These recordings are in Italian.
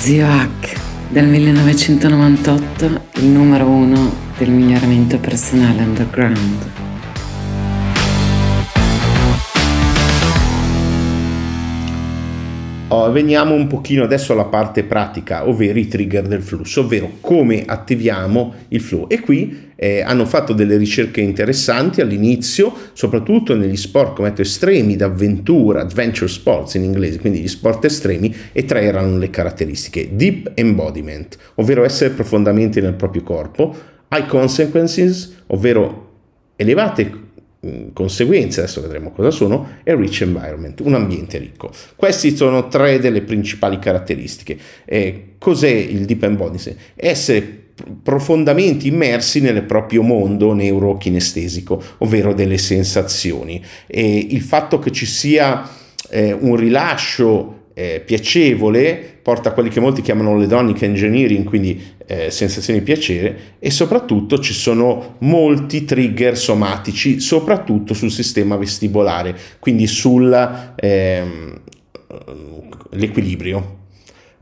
Zio Hack del 1998, il numero uno del miglioramento personale underground. Oh, veniamo un pochino adesso alla parte pratica, ovvero i trigger del flusso, ovvero come attiviamo il flow. E qui eh, hanno fatto delle ricerche interessanti all'inizio, soprattutto negli sport come detto estremi d'avventura, adventure sports in inglese, quindi gli sport estremi, e tre erano le caratteristiche. Deep embodiment, ovvero essere profondamente nel proprio corpo, high consequences, ovvero elevate conseguenze, adesso vedremo cosa sono, e rich environment, un ambiente ricco. Queste sono tre delle principali caratteristiche. Eh, cos'è il deep embodiment? Essere profondamente immersi nel proprio mondo neurokinestesico, ovvero delle sensazioni. E il fatto che ci sia eh, un rilascio eh, piacevole porta a quelli che molti chiamano l'edonic engineering, quindi eh, sensazioni di piacere, e soprattutto ci sono molti trigger somatici, soprattutto sul sistema vestibolare, quindi sull'equilibrio. Ehm,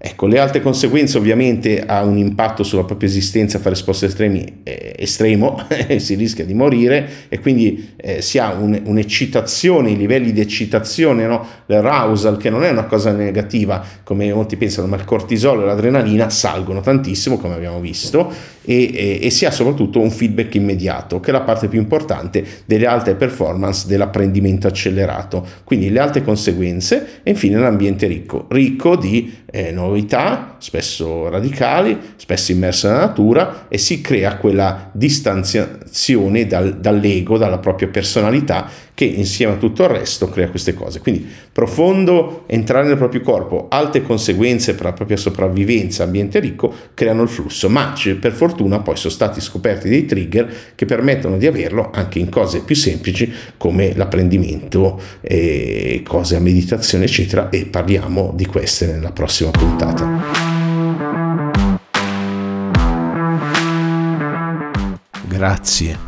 Ecco, le altre conseguenze ovviamente ha un impatto sulla propria esistenza fare sport estremi eh, estremo, si rischia di morire e quindi eh, si ha un, un'eccitazione, i livelli di eccitazione, no? l'arousal che non è una cosa negativa come molti pensano, ma il cortisolo e l'adrenalina salgono tantissimo come abbiamo visto e, e, e si ha soprattutto un feedback immediato che è la parte più importante delle alte performance dell'apprendimento accelerato. Quindi le alte conseguenze e infine l'ambiente ricco, ricco di eh, novità, spesso radicali, spesso immerse nella natura e si crea quella distanziazione dal, dall'ego, dalla propria personalità che insieme a tutto il resto crea queste cose. Quindi profondo entrare nel proprio corpo, alte conseguenze per la propria sopravvivenza, ambiente ricco, creano il flusso, ma per fortuna poi sono stati scoperti dei trigger che permettono di averlo anche in cose più semplici come l'apprendimento, e cose a meditazione eccetera e parliamo di queste nella prossima puntata. Grazie